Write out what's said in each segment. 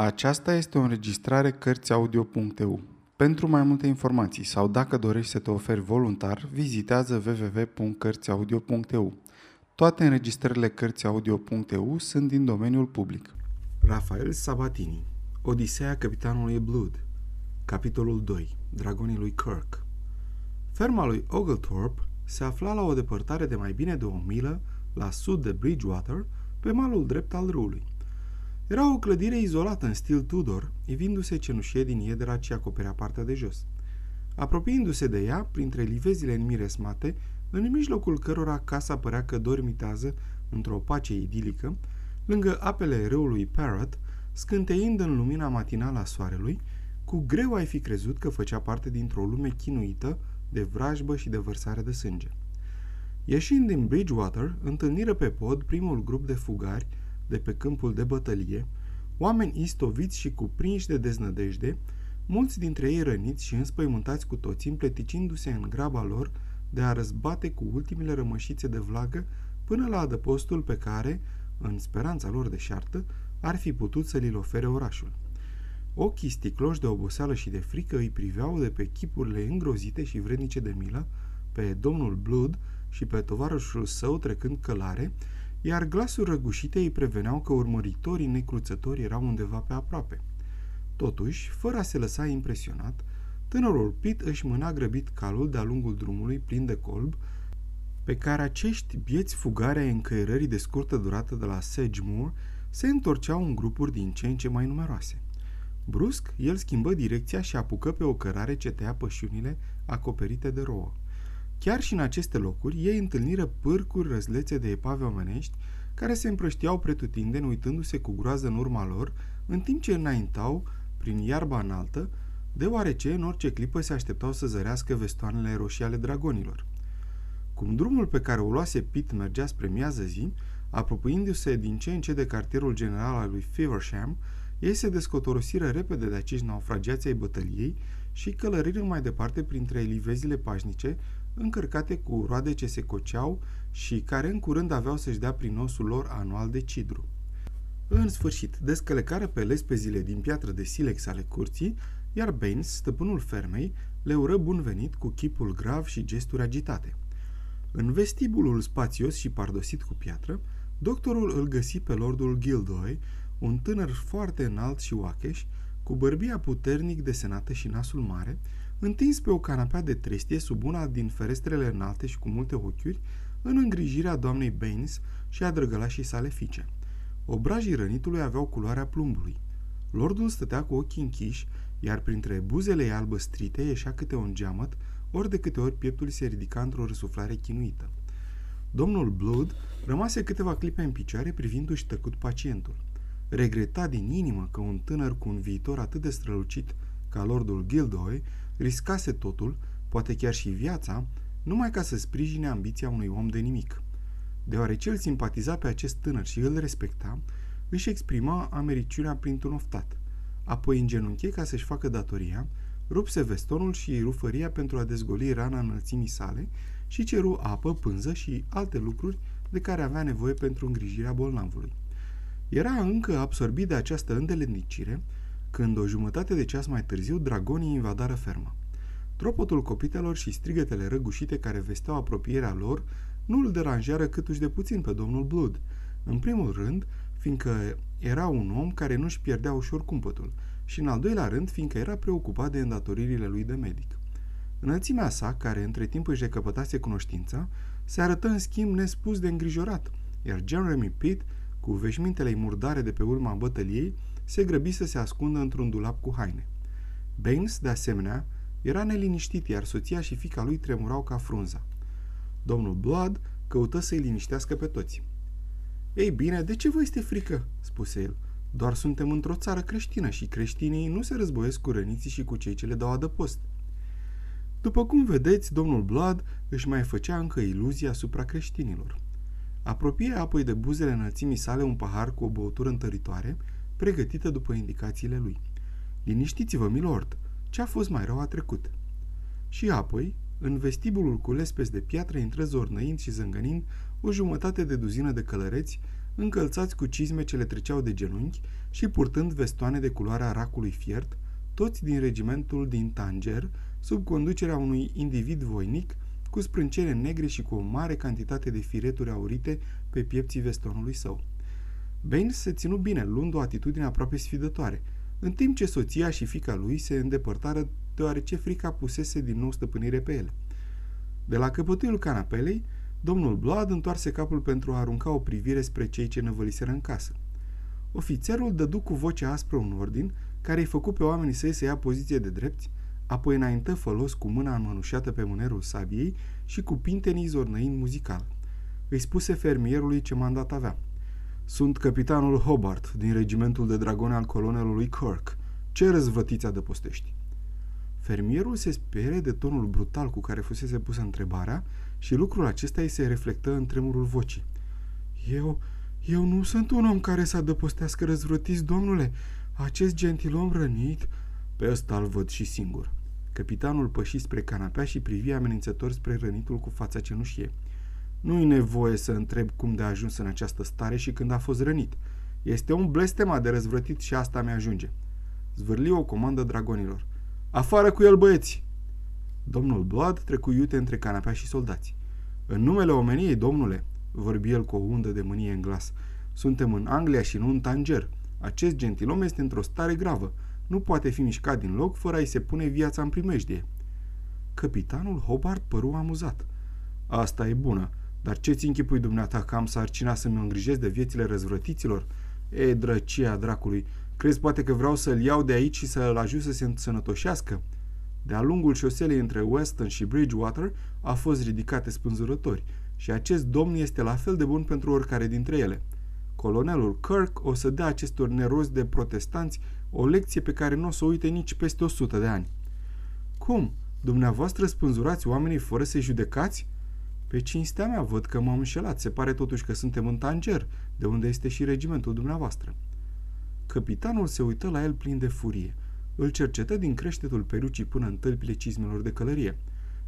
Aceasta este o înregistrare Cărțiaudio.eu. Pentru mai multe informații sau dacă dorești să te oferi voluntar, vizitează www.cărțiaudio.eu. Toate înregistrările Cărțiaudio.eu sunt din domeniul public. Rafael Sabatini Odiseea capitanului Blood Capitolul 2 Dragonii lui Kirk Ferma lui Oglethorpe se afla la o depărtare de mai bine de o milă la sud de Bridgewater, pe malul drept al râului. Era o clădire izolată în stil Tudor, ivindu-se cenușie din iedera ce acoperea partea de jos. Apropiindu-se de ea, printre livezile înmiresmate, în mijlocul cărora casa părea că dormitează într-o pace idilică, lângă apele râului Parrot, scânteind în lumina matinală a soarelui, cu greu ai fi crezut că făcea parte dintr-o lume chinuită de vrajbă și de vărsare de sânge. Ieșind din Bridgewater, întâlniră pe pod primul grup de fugari de pe câmpul de bătălie, oameni istoviți și cuprinși de deznădejde, mulți dintre ei răniți și înspăimântați cu toți, împleticindu-se în graba lor de a răzbate cu ultimele rămășițe de vlagă până la adăpostul pe care, în speranța lor de șartă, ar fi putut să li-l ofere orașul. Ochii sticloși de oboseală și de frică îi priveau de pe chipurile îngrozite și vrednice de milă, pe domnul Blood și pe tovarășul său trecând călare, iar glasuri răgușite îi preveneau că urmăritorii necruțători erau undeva pe aproape. Totuși, fără a se lăsa impresionat, tânărul Pit își mâna grăbit calul de-a lungul drumului plin de colb, pe care acești bieți fugare ai încăierării de scurtă durată de la Sedgemoor se întorceau în grupuri din ce în ce mai numeroase. Brusc, el schimbă direcția și apucă pe o cărare ce tăia pășiunile acoperite de rouă. Chiar și în aceste locuri, ei întâlniră pârcuri răzlețe de epave omenești care se împrăștiau pretutindeni uitându-se cu groază în urma lor, în timp ce înaintau prin iarba înaltă, deoarece în orice clipă se așteptau să zărească vestoanele roșii ale dragonilor. Cum drumul pe care o luase Pitt mergea spre miază zi, apropiindu-se din ce în ce de cartierul general al lui Feversham, ei se descotorosiră repede de acești naufragiați ai bătăliei și călăriră mai departe printre livezile pașnice, încărcate cu roade ce se coceau și care în curând aveau să-și dea prin osul lor anual de cidru. În sfârșit, descălecară pe lespezile din piatră de silex ale curții, iar Baines, stăpânul fermei, le ură bun venit cu chipul grav și gesturi agitate. În vestibulul spațios și pardosit cu piatră, doctorul îl găsi pe lordul Gildoy, un tânăr foarte înalt și oacheș, cu bărbia puternic desenată și nasul mare, întins pe o canapea de trestie sub una din ferestrele înalte și cu multe ochiuri, în îngrijirea doamnei Baines și a drăgălașii sale fice. Obrajii rănitului aveau culoarea plumbului. Lordul stătea cu ochii închiși, iar printre buzele ei albăstrite ieșea câte un geamăt, ori de câte ori pieptul se ridica într-o răsuflare chinuită. Domnul Blood rămase câteva clipe în picioare privindu-și tăcut pacientul. Regreta din inimă că un tânăr cu un viitor atât de strălucit ca lordul Gildoy riscase totul, poate chiar și viața, numai ca să sprijine ambiția unui om de nimic. Deoarece îl simpatiza pe acest tânăr și îl respecta, își exprima americiunea printr-un oftat. Apoi îngenunche ca să-și facă datoria, rupse vestonul și rufăria pentru a dezgoli rana înălțimii sale și ceru apă, pânză și alte lucruri de care avea nevoie pentru îngrijirea bolnavului. Era încă absorbit de această îndeletnicire când o jumătate de ceas mai târziu dragonii invadară ferma. Tropotul copitelor și strigătele răgușite care vesteau apropierea lor nu îl deranjeară câtuși de puțin pe domnul Blood. În primul rând, fiindcă era un om care nu-și pierdea ușor cumpătul și în al doilea rând, fiindcă era preocupat de îndatoririle lui de medic. Înălțimea sa, care între timp își recăpătase cunoștința, se arătă în schimb nespus de îngrijorat, iar Jeremy Pitt, cu veșmintele murdare de pe urma bătăliei, se grăbi să se ascundă într-un dulap cu haine. Baines, de asemenea, era neliniștit, iar soția și fica lui tremurau ca frunza. Domnul Blood căută să-i liniștească pe toți. Ei bine, de ce vă este frică?" spuse el. Doar suntem într-o țară creștină și creștinii nu se războiesc cu răniții și cu cei ce le dau adăpost. După cum vedeți, domnul Blood își mai făcea încă iluzii asupra creștinilor. Apropie apoi de buzele înălțimii sale un pahar cu o băutură întăritoare, pregătită după indicațiile lui. Liniștiți-vă, milord, ce a fost mai rău a trecut. Și apoi, în vestibulul cu lespezi de piatră intră zornăind și zângănind o jumătate de duzină de călăreți, încălțați cu cizme ce le treceau de genunchi și purtând vestoane de culoarea racului fiert, toți din regimentul din Tanger, sub conducerea unui individ voinic, cu sprâncene negre și cu o mare cantitate de fireturi aurite pe piepții vestonului său. Baines se ținu bine, luând o atitudine aproape sfidătoare, în timp ce soția și fica lui se îndepărtară deoarece frica pusese din nou stăpânire pe ele. De la căpătâiul canapelei, domnul Blood întoarse capul pentru a arunca o privire spre cei ce năvăliseră în casă. Ofițerul dădu cu voce aspră un ordin care îi făcu pe oamenii săi să ia poziție de drepți, apoi înaintă fălos cu mâna înmănușată pe mânerul sabiei și cu pintenii zornăind muzical. Îi spuse fermierului ce mandat avea. Sunt capitanul Hobart din regimentul de dragoni al colonelului Kirk. Ce răzvătiți adăpostești? Fermierul se spere de tonul brutal cu care fusese pusă întrebarea și lucrul acesta îi se reflectă în tremurul vocii. Eu, eu nu sunt un om care să adăpostească răzvrătiți, domnule. Acest gentilom rănit... Pe ăsta îl văd și singur. Capitanul păși spre canapea și privi amenințător spre rănitul cu fața cenușie. Nu-i nevoie să întreb cum de a ajuns în această stare și când a fost rănit. Este un blestemat de răzvrătit și asta mi-ajunge. Zvârli o comandă dragonilor. Afară cu el, băieți! Domnul Blood trecu iute între canapea și soldați. În numele omeniei, domnule, vorbi el cu o undă de mânie în glas, suntem în Anglia și nu în Tanger. Acest gentilom este într-o stare gravă. Nu poate fi mișcat din loc fără a-i se pune viața în primejdie. Capitanul Hobart păru amuzat. Asta e bună, dar ce-ți închipui dumneata că am sarcina să-mi îngrijesc de viețile răzvrătiților? E, drăcia dracului, crezi poate că vreau să-l iau de aici și să-l ajut să se însănătoșească? De-a lungul șoselei între Weston și Bridgewater a fost ridicate spânzurători și acest domn este la fel de bun pentru oricare dintre ele. Colonelul Kirk o să dea acestor nerozi de protestanți o lecție pe care nu o să o uite nici peste 100 de ani. Cum? Dumneavoastră spânzurați oamenii fără să-i judecați? Pe cinstea mea văd că m-am înșelat. Se pare totuși că suntem în Tanger, de unde este și regimentul dumneavoastră. Capitanul se uită la el plin de furie. Îl cercetă din creștetul perucii până în tălpile cizmelor de călărie.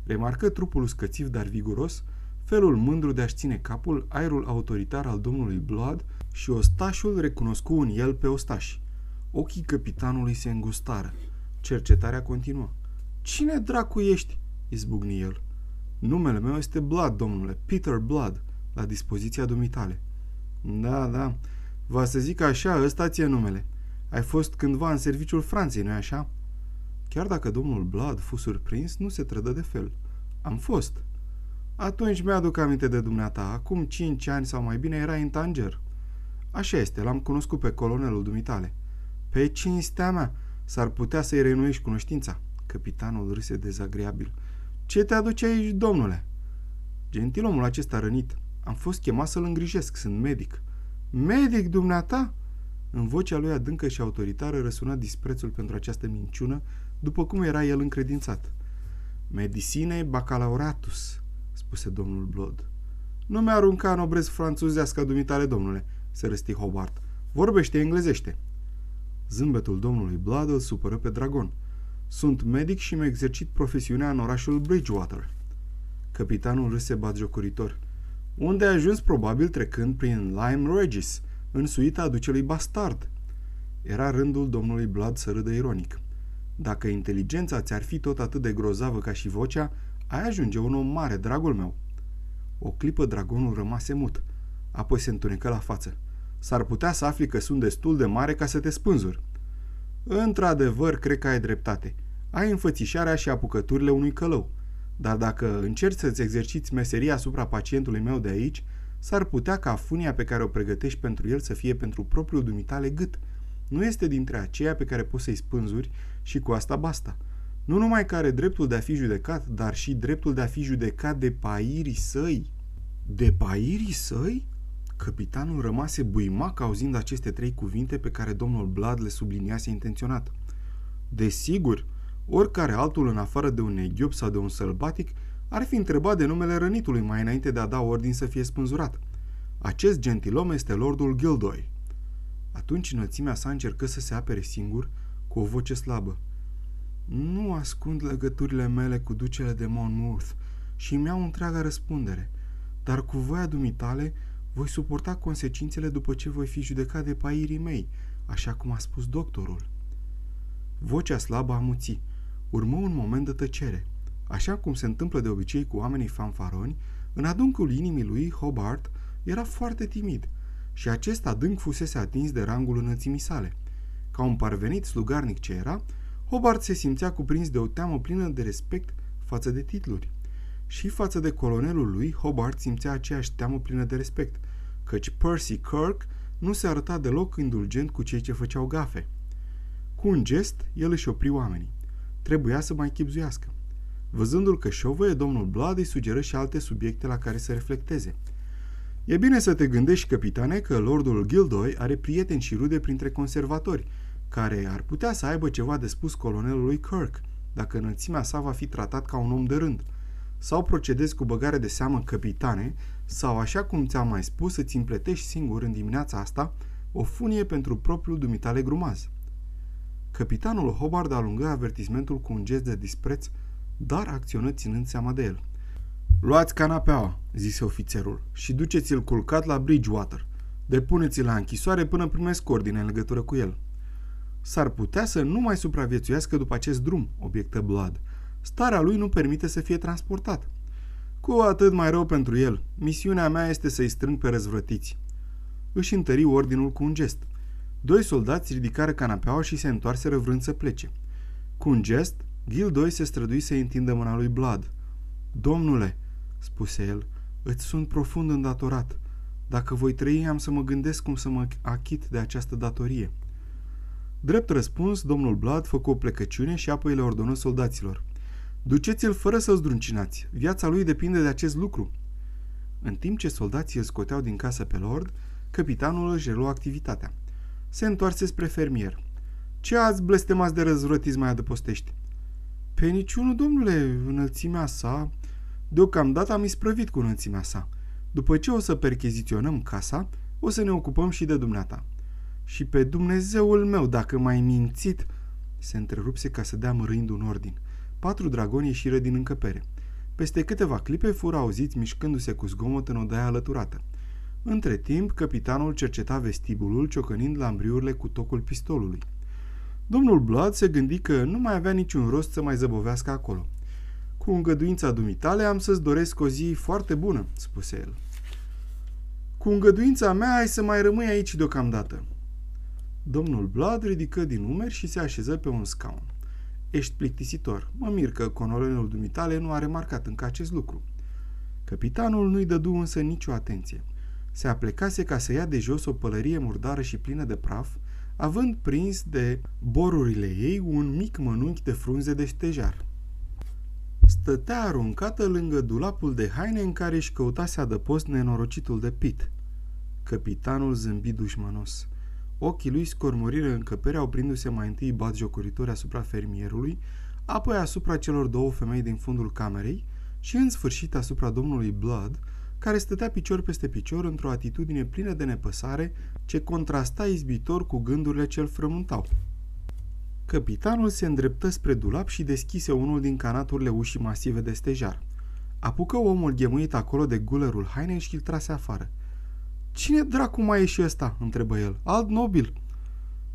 Remarcă trupul uscățiv, dar viguros, felul mândru de a-și ține capul, aerul autoritar al domnului Blood și ostașul recunoscu în el pe ostași. Ochii capitanului se îngustară. Cercetarea continuă. Cine dracu ești?" izbucni el. Numele meu este Blood, domnule, Peter Blood, la dispoziția dumitale. Da, da, va să zic așa, ăsta ție numele. Ai fost cândva în serviciul Franței, nu-i așa? Chiar dacă domnul Blood fu surprins, nu se trădă de fel. Am fost. Atunci mi-aduc aminte de dumneata. Acum cinci ani sau mai bine era în Tanger. Așa este, l-am cunoscut pe colonelul dumitale. Pe cinstea mea, s-ar putea să-i renuiești cunoștința. Capitanul râse dezagreabil. Ce te aduce aici, domnule?" Gentilomul acesta rănit. Am fost chemat să-l îngrijesc, sunt medic." Medic, dumneata?" În vocea lui adâncă și autoritară răsuna disprețul pentru această minciună, după cum era el încredințat. Medicine bacalaureatus, spuse domnul Blood. Nu mi-a arunca în obrez franțuzească dumitare, domnule, se răsti Hobart. Vorbește englezește. Zâmbetul domnului Blood îl supără pe dragon. Sunt medic și mi exercit profesiunea în orașul Bridgewater. Capitanul râse batjocoritor. Unde ai ajuns probabil trecând prin Lime Regis, în suita ducelui bastard. Era rândul domnului Blood să râdă ironic. Dacă inteligența ți-ar fi tot atât de grozavă ca și vocea, ai ajunge un om mare, dragul meu. O clipă dragonul rămase mut, apoi se întunecă la față. S-ar putea să afli că sunt destul de mare ca să te spânzuri. Într-adevăr, cred că ai dreptate. Ai înfățișarea și apucăturile unui călău. Dar dacă încerci să-ți exerciți meseria asupra pacientului meu de aici, s-ar putea ca funia pe care o pregătești pentru el să fie pentru propriul dumitale gât. Nu este dintre aceia pe care poți să-i spânzuri și cu asta basta. Nu numai că are dreptul de a fi judecat, dar și dreptul de a fi judecat de pairii săi. De pairii săi? Capitanul rămase buimac auzind aceste trei cuvinte pe care domnul Blad le subliniase intenționat. Desigur, oricare altul în afară de un neghiop sau de un sălbatic ar fi întrebat de numele rănitului mai înainte de a da ordin să fie spânzurat. Acest gentilom este lordul Gildoy. Atunci înălțimea sa încercă să se apere singur cu o voce slabă. Nu ascund legăturile mele cu ducele de Monmouth și mi-au întreaga răspundere, dar cu voia dumitale Voi suporta consecințele după ce voi fi judecat de pairii mei, așa cum a spus doctorul. Vocea slabă amuți. Urmă un moment de tăcere. Așa cum se întâmplă de obicei cu oamenii fanfaroni, în adâncul inimii lui, Hobart era foarte timid și acest adânc fusese atins de rangul înălțimii sale. Ca un parvenit slugarnic ce era, Hobart se simțea cuprins de o teamă plină de respect față de titluri. Și față de colonelul lui, Hobart simțea aceeași teamă plină de respect, căci Percy Kirk nu se arăta deloc indulgent cu cei ce făceau gafe. Cu un gest, el își opri oamenii. Trebuia să mai chipzuiască. Văzându-l că șovăie, domnul Blood îi sugeră și alte subiecte la care să reflecteze. E bine să te gândești, capitane, că lordul Gildoy are prieteni și rude printre conservatori, care ar putea să aibă ceva de spus colonelului Kirk, dacă înălțimea sa va fi tratat ca un om de rând. Sau procedezi cu băgare de seamă, capitane, sau, așa cum ți-am mai spus, să-ți împletești singur în dimineața asta o funie pentru propriul dumitale grumaz. Capitanul Hobart alungă avertismentul cu un gest de dispreț, dar acționă ținând seama de el. Luați canapeaua, zise ofițerul, și duceți-l culcat la Bridgewater. Depuneți-l la închisoare până primesc ordine în legătură cu el. S-ar putea să nu mai supraviețuiască după acest drum, obiectă Blood. Starea lui nu permite să fie transportat. Cu atât mai rău pentru el. Misiunea mea este să-i strâng pe răzvrătiți. Își întări ordinul cu un gest. Doi soldați ridicară canapeaua și se întoarseră vrând să plece. Cu un gest, Gildoi se strădui să-i întindă mâna lui Blood. Domnule, spuse el, îți sunt profund îndatorat. Dacă voi trăi, am să mă gândesc cum să mă achit de această datorie. Drept răspuns, domnul Blood făcu o plecăciune și apoi le ordonă soldaților. Duceți-l fără să-l zdruncinați. Viața lui depinde de acest lucru. În timp ce soldații îl scoteau din casă pe lord, capitanul își reluă activitatea. Se întoarse spre fermier. Ce ați blestemați de răzvrătiți mai adăpostești? Pe niciunul, domnule, înălțimea sa... Deocamdată am isprăvit cu înălțimea sa. După ce o să percheziționăm casa, o să ne ocupăm și de dumneata. Și pe Dumnezeul meu, dacă mai mințit... Se întrerupse ca să dea mărâind un ordin. Patru dragoni ieșiră din încăpere. Peste câteva clipe fură auziți mișcându-se cu zgomot în odaia alăturată. Între timp, capitanul cerceta vestibulul, ciocănind lambriurile cu tocul pistolului. Domnul Blood se gândi că nu mai avea niciun rost să mai zăbovească acolo. Cu îngăduința dumitale am să-ți doresc o zi foarte bună, spuse el. Cu îngăduința mea ai să mai rămâi aici deocamdată. Domnul Blood ridică din umeri și se așeză pe un scaun. Ești plictisitor. Mă mir că colonelul dumitale nu a remarcat încă acest lucru. Capitanul nu-i dădu însă nicio atenție. Se aplecase ca să ia de jos o pălărie murdară și plină de praf, având prins de borurile ei un mic mănunchi de frunze de ștejar. Stătea aruncată lângă dulapul de haine în care își căutase adăpost nenorocitul de pit. Capitanul zâmbi dușmanos. Ochii lui scormoriră încăperea oprindu-se mai întâi batjocoritori asupra fermierului, apoi asupra celor două femei din fundul camerei și în sfârșit asupra domnului Blood, care stătea picior peste picior într-o atitudine plină de nepăsare ce contrasta izbitor cu gândurile ce îl frământau. Capitanul se îndreptă spre dulap și deschise unul din canaturile ușii masive de stejar. Apucă omul ghemuit acolo de gulerul hainei și îl trase afară. Cine dracu mai e și ăsta?" întrebă el. Alt nobil."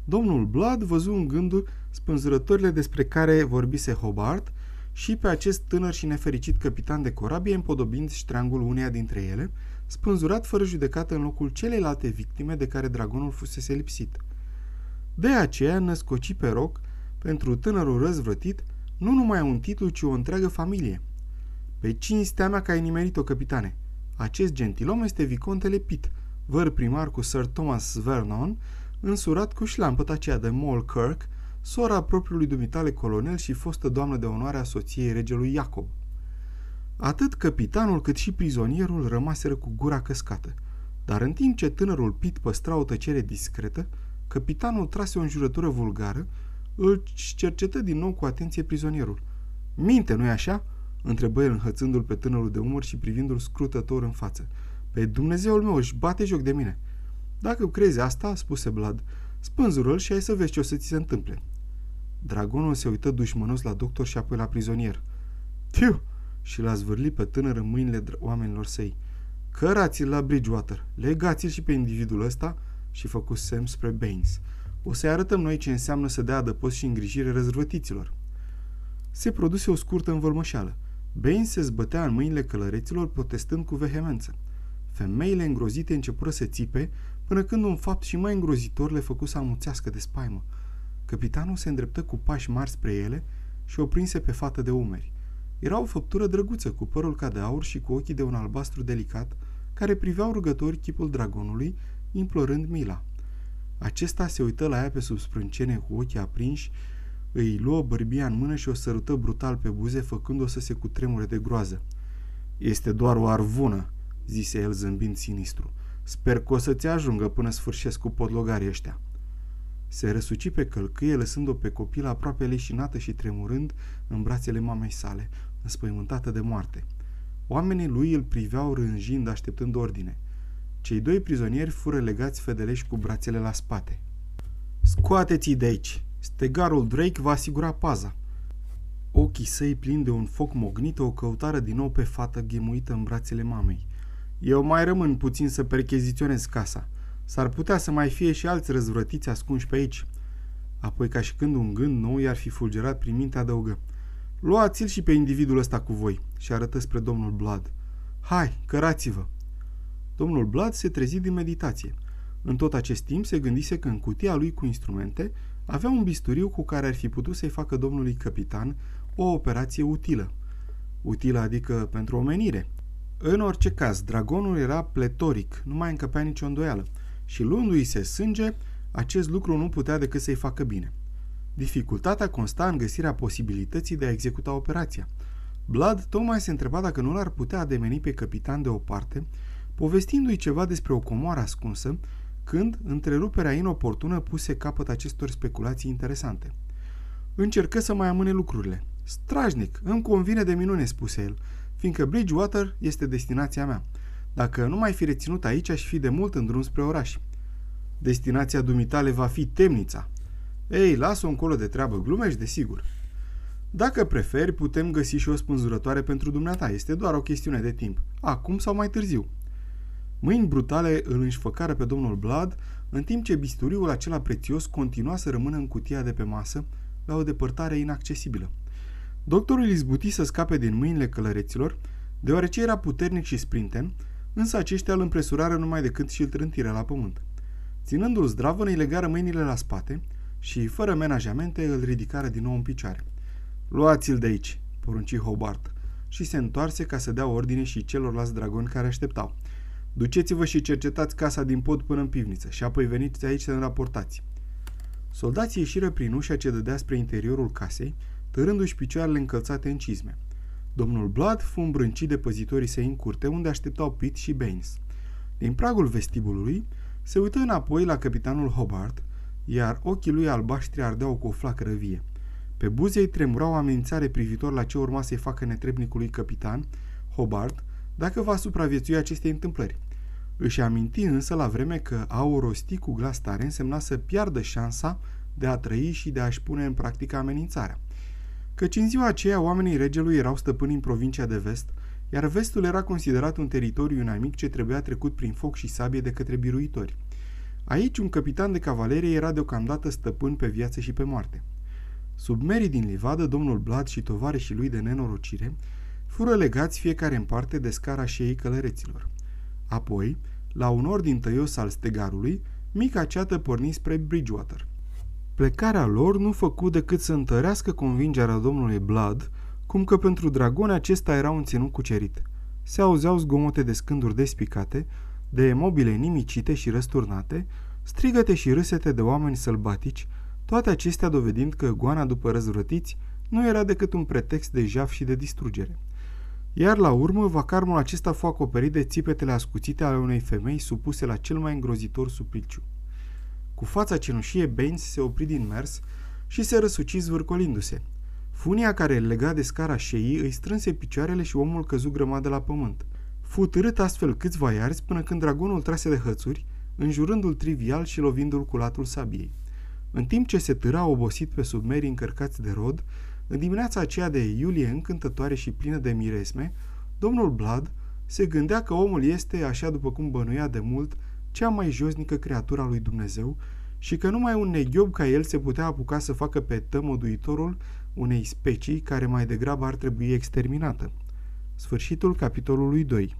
Domnul Blood văzu în gândul spânzurătorile despre care vorbise Hobart și pe acest tânăr și nefericit capitan de corabie împodobind ștreangul uneia dintre ele, spânzurat fără judecată în locul celelalte victime de care dragonul fusese lipsit. De aceea născoci pe roc, pentru tânărul răzvrătit, nu numai un titlu, ci o întreagă familie. Pe cinstea mea că ai nimerit-o, capitane. Acest gentilom este vicontele Pitt, văr primar cu Sir Thomas Vernon, însurat cu șlampăt aceea de Kirk, sora propriului dumitale colonel și fostă doamnă de onoare a soției regelui Iacob. Atât capitanul cât și prizonierul rămaseră cu gura căscată, dar în timp ce tânărul Pit păstra o tăcere discretă, capitanul trase o înjurătură vulgară, îl cercetă din nou cu atenție prizonierul. Minte, nu-i așa?" întrebă el înhățându-l pe tânărul de umăr și privindu-l scrutător în față. Pe Dumnezeul meu își bate joc de mine. Dacă crezi asta, spuse Blad, spânzură-l și ai să vezi ce o să ți se întâmple. Dragonul se uită dușmănos la doctor și apoi la prizonier. Tiu! Și l-a zvârlit pe tânăr în mâinile oamenilor săi. Cărați-l la Bridgewater, legați-l și pe individul ăsta și făcu semn spre Baines. O să-i arătăm noi ce înseamnă să dea adăpost și îngrijire răzvătiților. Se produse o scurtă învălmășeală. Baines se zbătea în mâinile călăreților, protestând cu vehemență. Femeile îngrozite începură să țipe, până când un fapt și mai îngrozitor le făcu să amuțească de spaimă. Capitanul se îndreptă cu pași mari spre ele și o prinse pe fată de umeri. Era o făptură drăguță, cu părul ca de aur și cu ochii de un albastru delicat, care priveau rugători chipul dragonului, implorând mila. Acesta se uită la ea pe sub sprâncene cu ochii aprinși, îi luă bărbia în mână și o sărută brutal pe buze, făcând-o să se cutremure de groază. Este doar o arvună, zise el zâmbind sinistru. Sper că o să-ți ajungă până sfârșesc cu podlogarii ăștia. Se răsuci pe călcâie, lăsând-o pe copil aproape leșinată și tremurând în brațele mamei sale, înspăimântată de moarte. Oamenii lui îl priveau rânjind, așteptând ordine. Cei doi prizonieri fură legați fedeleși cu brațele la spate. Scoateți-i de aici! Stegarul Drake va asigura paza. Ochii săi plini de un foc mognit o căutară din nou pe fată ghemuită în brațele mamei. Eu mai rămân puțin să percheziționez casa. S-ar putea să mai fie și alți răzvrătiți ascunși pe aici. Apoi, ca și când un gând nou i-ar fi fulgerat prin minte, adăugă. Luați-l și pe individul ăsta cu voi și arătă spre domnul Blood. Hai, cărați-vă! Domnul Blood se trezi din meditație. În tot acest timp se gândise că în cutia lui cu instrumente avea un bisturiu cu care ar fi putut să-i facă domnului capitan o operație utilă. Utilă adică pentru omenire. În orice caz, dragonul era pletoric, nu mai încăpea nicio îndoială și luându-i se sânge, acest lucru nu putea decât să-i facă bine. Dificultatea consta în găsirea posibilității de a executa operația. Blood tocmai se întreba dacă nu l-ar putea ademeni pe capitan de o parte, povestindu-i ceva despre o comoară ascunsă, când întreruperea inoportună puse capăt acestor speculații interesante. Încercă să mai amâne lucrurile. Strajnic, îmi convine de minune, spuse el, fiindcă Bridgewater este destinația mea. Dacă nu mai fi reținut aici, aș fi de mult în drum spre oraș. Destinația dumitale va fi temnița. Ei, lasă-o încolo de treabă, glumești, desigur. Dacă preferi, putem găsi și o spânzurătoare pentru dumneata. Este doar o chestiune de timp. Acum sau mai târziu. Mâini brutale îl înșfăcară pe domnul Blood, în timp ce bisturiul acela prețios continua să rămână în cutia de pe masă, la o depărtare inaccesibilă. Doctorul izbuti să scape din mâinile călăreților, deoarece era puternic și sprinten, însă aceștia îl împresurară numai decât și îl trântiră la pământ. Ținându-l zdravă, îi legară mâinile la spate și, fără menajamente, îl ridicară din nou în picioare. Luați-l de aici, porunci Hobart, și se întoarse ca să dea ordine și celorlalți dragoni care așteptau. Duceți-vă și cercetați casa din pod până în pivniță și apoi veniți aici să ne raportați. Soldații ieșiră prin ușa ce dădea spre interiorul casei, târându-și picioarele încălțate în cizme. Domnul Blood fu îmbrâncit de păzitorii săi în curte, unde așteptau Pitt și Baines. Din pragul vestibulului, se uită înapoi la capitanul Hobart, iar ochii lui albaștri ardeau cu o flacără vie. Pe buze îi tremura o amenințare privitor la ce urma să-i facă netrebnicului capitan, Hobart, dacă va supraviețui acestei întâmplări. Își aminti însă la vreme că a o rosti cu glas tare însemna să piardă șansa de a trăi și de a-și pune în practică amenințarea. Căci în ziua aceea oamenii regelui erau stăpâni în provincia de vest, iar vestul era considerat un teritoriu inamic ce trebuia trecut prin foc și sabie de către biruitori. Aici un capitan de cavalerie era deocamdată stăpân pe viață și pe moarte. Sub merii din livadă, domnul Blad și tovarășii lui de nenorocire fură legați fiecare în parte de scara șeii călăreților. Apoi, la un ordin tăios al stegarului, mica ceată porni spre Bridgewater. Plecarea lor nu făcu decât să întărească convingerea domnului Blood, cum că pentru dragoni acesta era un ținut cucerit. Se auzeau zgomote de scânduri despicate, de mobile nimicite și răsturnate, strigăte și râsete de oameni sălbatici, toate acestea dovedind că goana după răzvrătiți nu era decât un pretext de jaf și de distrugere. Iar la urmă, vacarmul acesta fu acoperit de țipetele ascuțite ale unei femei supuse la cel mai îngrozitor supliciu. Cu fața cenușie, Baines se opri din mers și se răsuci zvârcolindu-se. Funia care îl lega de scara șeii îi strânse picioarele și omul căzu grămadă la pământ. Fu târât astfel câțiva iarzi până când dragonul trase de hățuri, înjurându-l trivial și lovindu-l cu latul sabiei. În timp ce se târa obosit pe submerii încărcați de rod, în dimineața aceea de iulie încântătoare și plină de miresme, domnul Blood se gândea că omul este, așa după cum bănuia de mult, cea mai josnică creatură a lui Dumnezeu și că numai un neghiob ca el se putea apuca să facă pe tămăduitorul unei specii care mai degrabă ar trebui exterminată. Sfârșitul capitolului 2